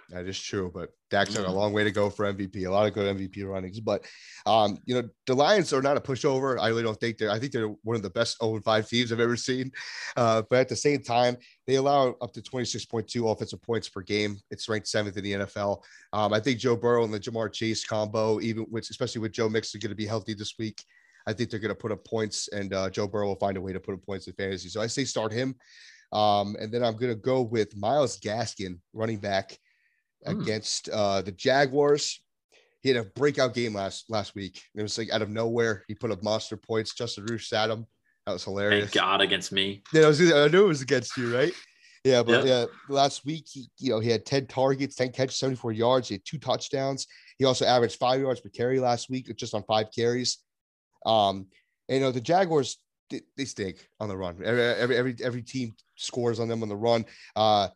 B: That is true, but Dak's got a
A: Mhm.
B: long way to go for MVP. A lot of good MVP runnings, but um, you know the Lions are not a pushover. I really don't think they're. I think they're one of the best 0 5 teams I've ever seen. Uh, but at the same time, they allow up to 26.2 offensive points per game. It's ranked seventh in the NFL. Um, I think Joe Burrow and the Ja'Marr Chase combo, even with especially with Joe Mixon going to be healthy this week, I think they're going to put up points, and uh, Joe Burrow will find a way to put up points in fantasy. So I say start him. Um, and then I'm going to go with Myles Gaskin, running back
A: Hmm.
B: against uh, the Jaguars. He had a breakout game last last week. It was like out of nowhere. He put up monster points. Justin Roosh sat him. That was hilarious.
A: Thank God against me.
B: Yeah, I, was, I knew it was against you, right? Yeah, but
A: Yep.
B: yeah, last week he, you know, he had 10 targets, 10 catches, 74 yards. He had two touchdowns. He also averaged five yards per carry last week, just on five carries. Um, and you know, the Jaguars they, they stink on the run. Every, every every every team scores on them on the run. Uh,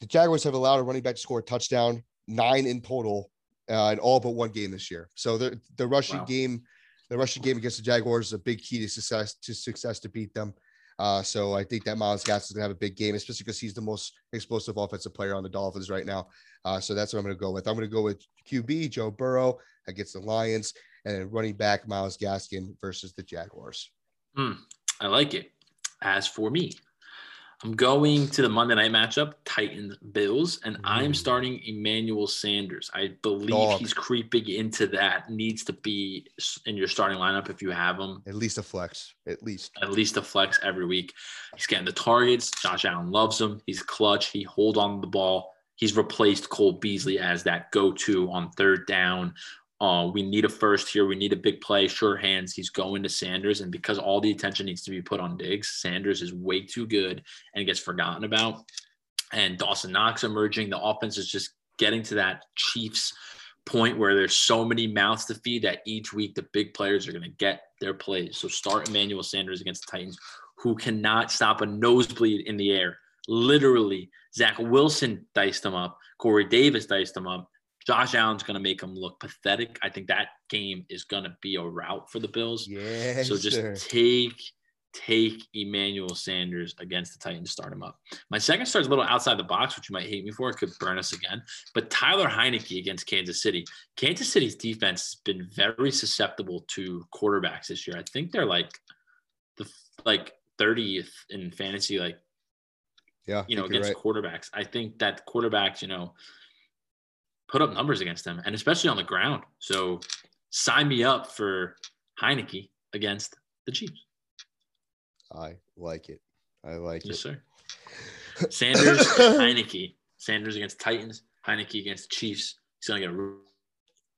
B: the Jaguars have allowed a running back to score a touchdown, nine in total, uh, in all but one game this year. So the the rushing
A: Wow.
B: game, the rushing game against the Jaguars is a big key to success to success to beat them. Uh, so I think that Miles Gas is gonna have a big game, especially because he's the most explosive offensive player on the Dolphins right now. Uh, so that's what I'm gonna go with. I'm gonna go with QB Joe Burrow against the Lions, and running back Myles Gaskin versus the Jaguars.
A: I like it. As for me, I'm going to the Monday night matchup, Titans Bills, and I'm
B: mm.
A: starting Emmanuel Sanders. I believe
B: Dog.
A: he's creeping into that. Needs to be in your starting lineup if you have him.
B: At least a flex, at least.
A: At least a flex every week. He's getting the targets. Josh Allen loves him. He's clutch. He hold on the ball. He's replaced Cole Beasley as that go-to on third down. Uh, we need a first here. We need a big play. Sure hands. He's going to Sanders, and because all the attention needs to be put on Diggs, Sanders is way too good and gets forgotten about. And Dawson Knox emerging. The offense is just getting to that Chiefs point where there's so many mouths to feed that each week the big players are going to get their plays. So start Emmanuel Sanders against the Titans, who cannot stop a nosebleed in the air. Literally, Zach Wilson diced him up. Corey Davis diced him up. Josh Allen's going to make him look pathetic. I think that game is going to be a route for the Bills.
B: Yeah.
A: so just take take Emmanuel Sanders against the Titans, to start him up. My second start is a little outside the box, which you might hate me for. It could burn us again. But Tyler Heinicke against Kansas City. Kansas City's defense has been very susceptible to quarterbacks this year. I think they're like the like 30th in fantasy, like
B: yeah,
A: you know,
B: I think you're
A: against quarterbacks. I think that quarterbacks, you know, put up numbers against them, and especially on the ground. So sign me up for Heinicke against the Chiefs.
B: I like it. I like
A: Yes,
B: it.
A: Yes, sir. Sanders, Heinicke. Sanders against Titans. Heinicke against Chiefs. He's gonna get a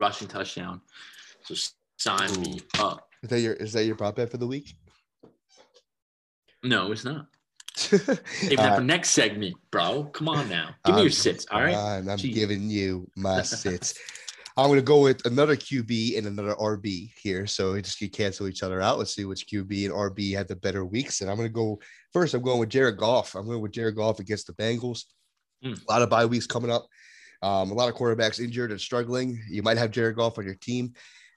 A: rushing touchdown. So sign me up.
B: Is that your is that your prop bet for the week?
A: No, it's not. Save that for next segment, bro. Come on now. Give me your
B: I'm-
A: sits. All right.
B: I'm giving you my sits. I'm going to go with another QB and another RB here. So we just can cancel each other out. Let's see which QB and RB had the better weeks. And I'm going to go first. I'm going with Jared Goff. I'm going with Jared Goff against the Bengals.
A: Hmm.
B: A lot of bye weeks coming up. Um, a lot of quarterbacks injured and struggling. You might have Jared Goff on your team.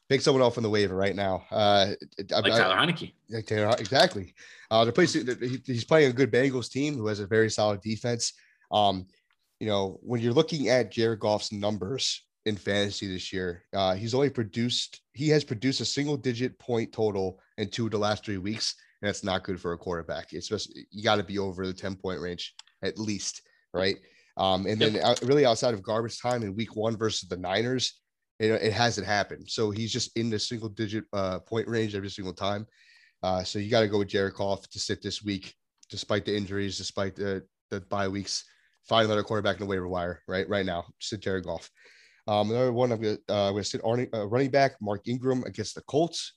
B: Pick someone off on the waiver right now. Uh,
A: Like
B: I-
A: Tyler Heinicke.
B: yeah, Taylor, exactly. Uh, the place he- he's playing a good Bengals team who has a very solid defense. Um, you know, when you're looking at Jared Goff's numbers in fantasy this year, uh, he's only produced he has produced a single digit point total in two of the last three weeks, and that's not good for a quarterback. It's just you got to be over the ten point range at least, right? Um, and then out, really outside of garbage time in week one versus the Niners, it, it hasn't happened. So he's just in the single digit uh, point range every single time. Uh, so you got to go with Jared Goff to sit this week, despite the injuries, despite the the bye weeks. Find another quarterback in the waiver wire right right now. Sit Jared Goff. Um, another one I'm gonna uh, I'm gonna sit uh, running back Mark Ingram against the Colts.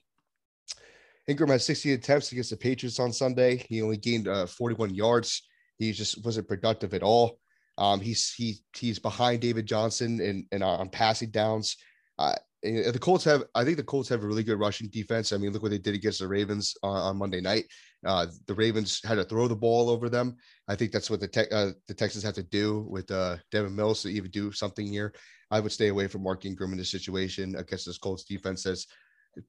B: Ingram had 60 attempts against the Patriots on Sunday. He only gained uh, 41 yards. He just wasn't productive at all. Um, he's he he's behind David Johnson and and on passing downs. Uh, the Colts have, I think the Colts have a really good rushing defense. I mean, look what they did against the Ravens on, on Monday night. Uh, the Ravens had to throw the ball over them. I think that's what the te- uh, the Texans have to do with uh, Davis Mills to even do something here. I would stay away from Mark Ingram in this situation against this Colts defense. That's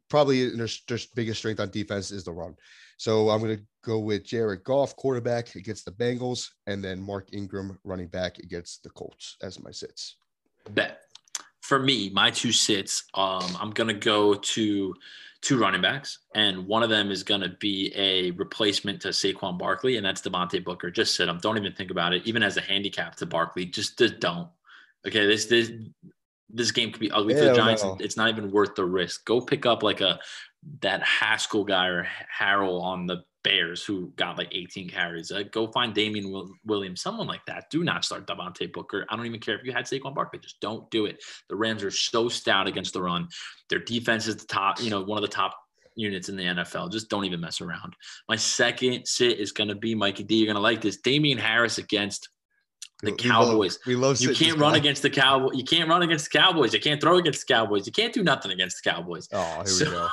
B: probably their, their biggest strength on defense is the run. So I'm going to go with Jared Goff, quarterback against the Bengals, and then Mark Ingram, running back against the Colts as my sits.
A: Bet. For me, my two sits, um, I'm going to go to two running backs, and one of them is going to be a replacement to Saquon Barkley, and that's Devontae Booker. Just sit him. Don't even think about it. Even as a handicap to Barkley, just, just don't. Okay, this this this game could be ugly for the Giants. No. It's not even worth the risk. Go pick up like a that Haskell guy or Harrell on the Bears who got like 18 carries. Uh, go find Damien Williams, someone like that. Do not start Devontae Booker. I don't even care if you had Saquon Barkley. Just don't do it. The Rams are so stout against the run. Their defense is the top, you know, one of the top units in the NFL. Just don't even mess around. My second sit is going to be Mikey D. You're going to like this. Damien Harris against the we Cowboys.
B: Love, we love
A: you can't run guy. against the Cowboys. You can't run against the Cowboys. You can't throw against the Cowboys. You can't do nothing against the Cowboys.
B: Oh, here so, we go.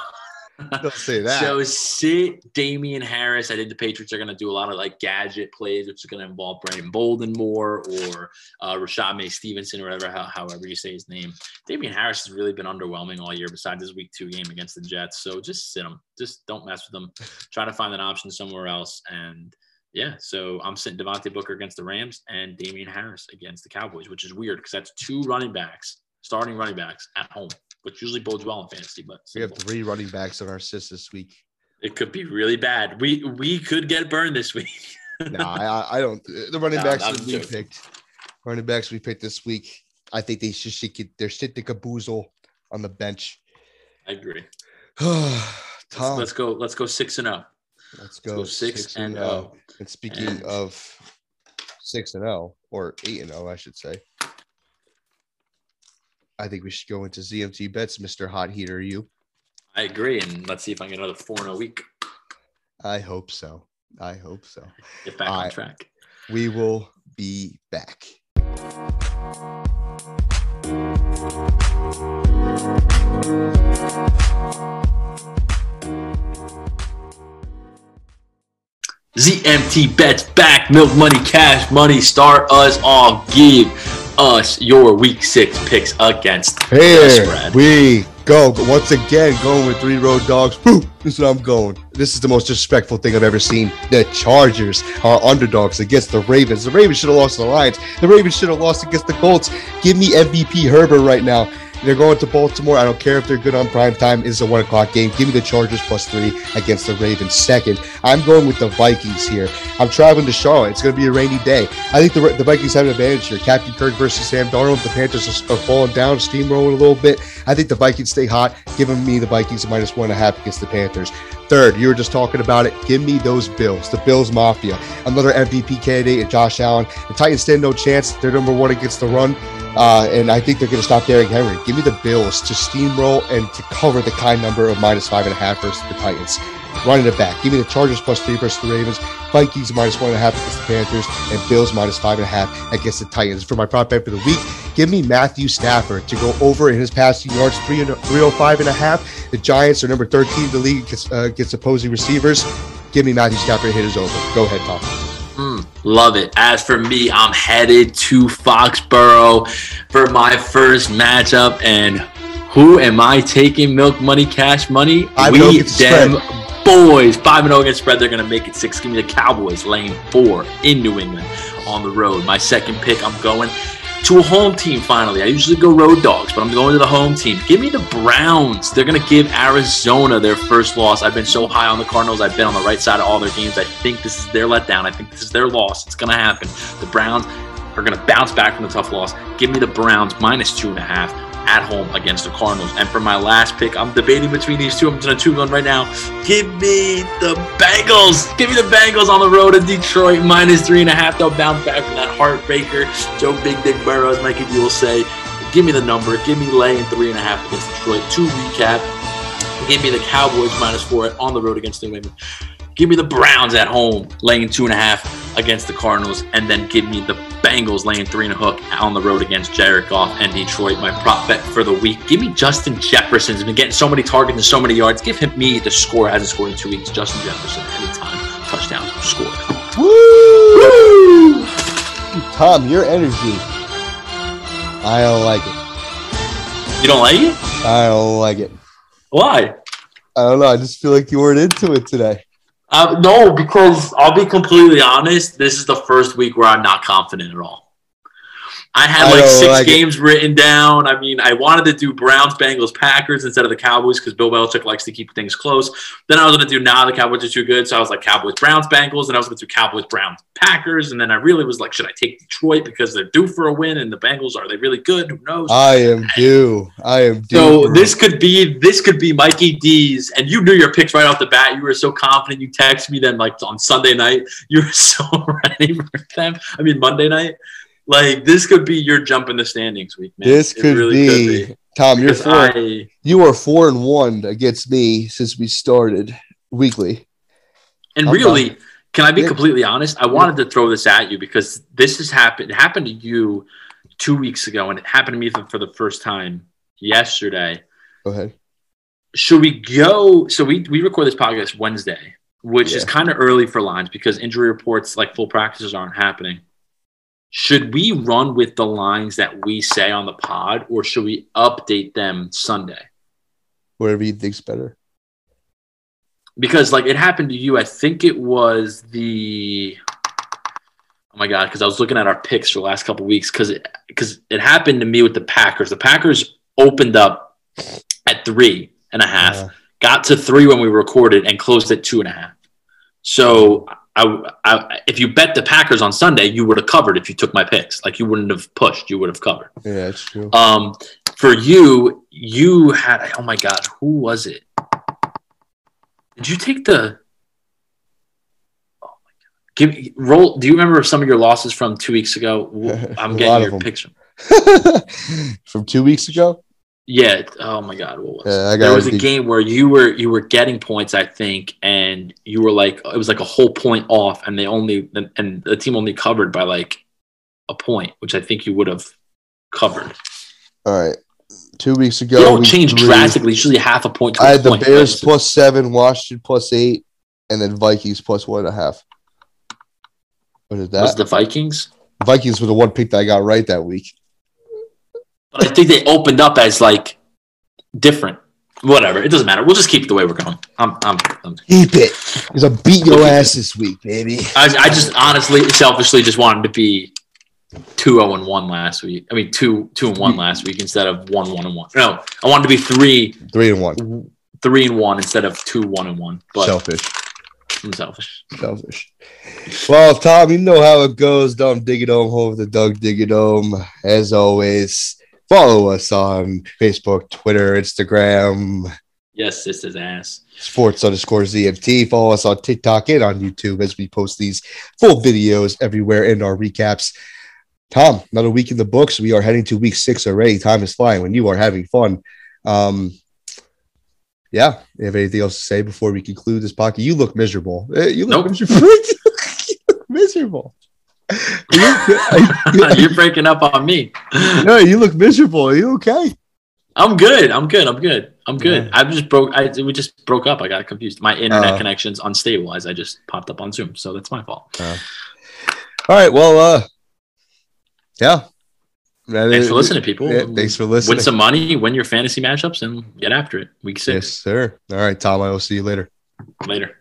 B: Don't say that.
A: So sit Damien Harris. I think the Patriots are going to do a lot of like gadget plays, which is going to involve Brandon Bolden more or uh, Rhamondre Stevenson or whatever, how, however you say his name. Damien Harris has really been underwhelming all year besides his week two game against the Jets. So just sit him. Just don't mess with him. Try to find an option somewhere else. And yeah, so I'm sitting Devontae Booker against the Rams and Damien Harris against the Cowboys, which is weird because that's two running backs, starting running backs at home which usually bodes well in fantasy. But
B: we have three running backs on our assist this week.
A: It could be really bad. We we could get burned this week.
B: no, I, I don't. The running no, backs that we joking. picked, running backs we picked this week. I think they should, should get their sit the caboozle on the bench.
A: I agree.
B: Tom,
A: let's, go. Let's go six and zero.
B: Oh. Let's go, let's go six, six, and zero. Oh. oh. And speaking and... of six and zero or eight and zero, I should say. I think we should go into ZMT bets, Mr. Hot Heater. You?
A: I agree. And let's see if I can get another four in a week.
B: I hope so. I hope so.
A: Get back on track.
B: We will be back.
A: ZMT bets back, milk money, cash money, start us off, give us your week six picks against
B: Here. We go. But once again, going with three road dogs. This is what I'm going. This is the most disrespectful thing I've ever seen. The Chargers are underdogs against the Ravens. The Ravens should have lost to the Lions. The Ravens should have lost against the Colts. Give me MVP Herbert right now. They're going to Baltimore. I don't care if they're good on prime time. It's a one o'clock game. Give me the Chargers plus three against the Ravens. Second, I'm going with the Vikings here. I'm traveling to Charlotte. It's going to be a rainy day. I think the, the Vikings have an advantage here. Captain Kirk versus Sam Darnold. The Panthers are, are falling down, steamrolling a little bit. I think the Vikings stay hot. Giving me the Vikings minus one and a half against the Panthers. Third, you were just talking about it. Give me those Bills, the Bills Mafia. Another MVP candidate, Josh Allen. The Titans stand no chance. They're number one against the run. Uh, and I think they're going to stop Derrick Henry. Give me the Bills to steamroll and to cover the kind number of minus five and a half versus the Titans. Running it back. Give me the Chargers plus three versus the Ravens. Vikings minus one and a half against the Panthers. And Bills minus five and a half against the Titans. For my prop bet for the week, give me Matthew Stafford to go over in his passing yards, 305 and a half. The Giants are number 13 in the league against, uh, against opposing receivers. Give me Matthew Stafford hit his over. Go ahead, Tom.
A: Mm, love it. As for me, I'm headed to Foxborough for my first matchup. And who am I taking? Milk money, cash money?
B: I we them
A: boys. 5 0 against spread. They're going to make it six. Give me the Cowboys laying four in New England on the road. My second pick, I'm going to a home team finally. I usually go road dogs, but I'm going to the home team. Give me the Browns. They're going to give Arizona their first loss. I've been so high on the Cardinals. I've been on the right side of all their games. I think this is their letdown. I think this is their loss. It's going to happen. The Browns are going to bounce back from the tough loss. Give me the Browns minus two and a half at home against the Cardinals. And for my last pick, I'm debating between these two. I'm doing a two one right now. Give me the Bengals. Give me the Bengals on the road in Detroit minus three and a half. They'll bounce back from that heartbreaker. Joe Big Dick Burrows, Mikey D will say. Give me the number. Give me laying three and a half against Detroit. To recap, give me the Cowboys minus four on the road against New England. Give me the Browns at home laying two and a half against the Cardinals, and then give me the Bengals laying three and a hook on the road against Jared Goff and Detroit. My prop bet for the week. Give me Justin Jefferson. He's been getting so many targets and so many yards. Give him me the score. Hasn't scored in two weeks. Justin Jefferson anytime touchdown score.
B: Woo! Woo! Tom, your energy. I don't like it.
A: You don't like it?
B: I don't like it.
A: Why?
B: I don't know. I just feel like you weren't into it today.
A: Uh, no, because I'll be completely honest. This is the first week where I'm not confident at all. I had
B: I
A: like six
B: like it.
A: games written down. I mean, I wanted to do Browns, Bengals, Packers instead of the Cowboys because Bill Belichick likes to keep things close. Then I was going to do now the Cowboys are too good, so I was like Cowboys, Browns, Bengals, and I was going to do Cowboys, Browns, Packers, and then I really was like, should I take Detroit because they're due for a win, and the Bengals are they really good? Who knows?
B: I am due. I am due.
A: So this could be this could be Mikey D's, and you knew your picks right off the bat. You were so confident. You texted me then like on Sunday night. You were so ready for them. I mean Monday night. Like this could be your jump in the standings week, man.
B: this could,
A: really
B: be, Tom. You're four.
A: I,
B: you are four and one against me since we started weekly.
A: and
B: I'm
A: really, can I be
B: Yeah.
A: completely honest? I wanted to throw this at you because this has happened. It happened to you two weeks ago, and it happened to me for, for the first time yesterday.
B: Go ahead.
A: should we go so we we record this podcast wednesday which is kind of early for lines because injury reports like full practices aren't happening should we run with the lines that we say on the pod or should we update them sunday
B: Whatever you think's better.
A: because like it happened to you i think it was the oh my god because i was looking at our picks for the last couple weeks because it because it happened to me with the packers the packers opened up at three and a half got to three when we recorded and closed at two and a half. So I, I, if you bet the Packers on Sunday, you would have covered if you took my picks. Like you wouldn't have pushed, you would have covered.
B: yeah, that's true.
A: Um, for you, you had oh my god, who was it? Did you take the? Oh my god! Give me roll. Do you remember some of your losses from two weeks ago? I'm getting your picks from.
B: From two weeks ago.
A: Yeah. Oh my God. What was
B: Yeah, I got
A: there was a game where you were you were getting points, I think, and you were like it was like a whole point off, and they only and the team only covered by like a point, which I think you would have covered.
B: All right. Two weeks ago.
A: They don't change
B: three,
A: drastically. Usually half a point.
B: I had the. Bears plus seven, Washington plus eight, and then Vikings plus one and a half. What is that?
A: was
B: that?
A: the Vikings,
B: Vikings were the one pick that I got right that week.
A: But I think they opened up as like different. Whatever. It doesn't matter. We'll just keep it the way we're going. I'm. I'm. I'm
B: Keep it. Because I beat your ass this week, baby.
A: I, I just honestly, selfishly, just wanted to be two zero and one last week. I mean, two two and one last week instead of one one and one. No, I wanted to be three
B: Three and one.
A: three and one instead of two one and one. But
B: Selfish.
A: I'm selfish.
B: Selfish. Well, Tom, you know how it goes. Dumb Diggadome, home of the Doug Diggadome. As always, follow us on Facebook, Twitter, Instagram,
A: Yes, this is ass.
B: sports underscore ZMT. Follow us on TikTok and on YouTube as we post these full videos everywhere and our recaps. Tom, another week in the books. We are heading to week six already. Time is flying when you are having fun. Um, yeah, you have anything else to say before we conclude this podcast? You look miserable. Eh, You look
A: Nope.
B: miserable. you look miserable. You
A: You're breaking up on me.
B: no, you look miserable. Are you okay?
A: I'm good. I'm good. I'm good. I'm good.
B: Yeah.
A: I just broke. I we just broke up. I got confused. My internet
B: Uh.
A: connection's unstable as I just popped up on Zoom. So that's my fault.
B: All right. Well, uh, yeah.
A: Thanks for listening, people.
B: Yeah, thanks for listening.
A: Win some money, win your fantasy matchups, and get after it. Week six.
B: Yes, sir. All right, Tom. I will see you later.
A: later.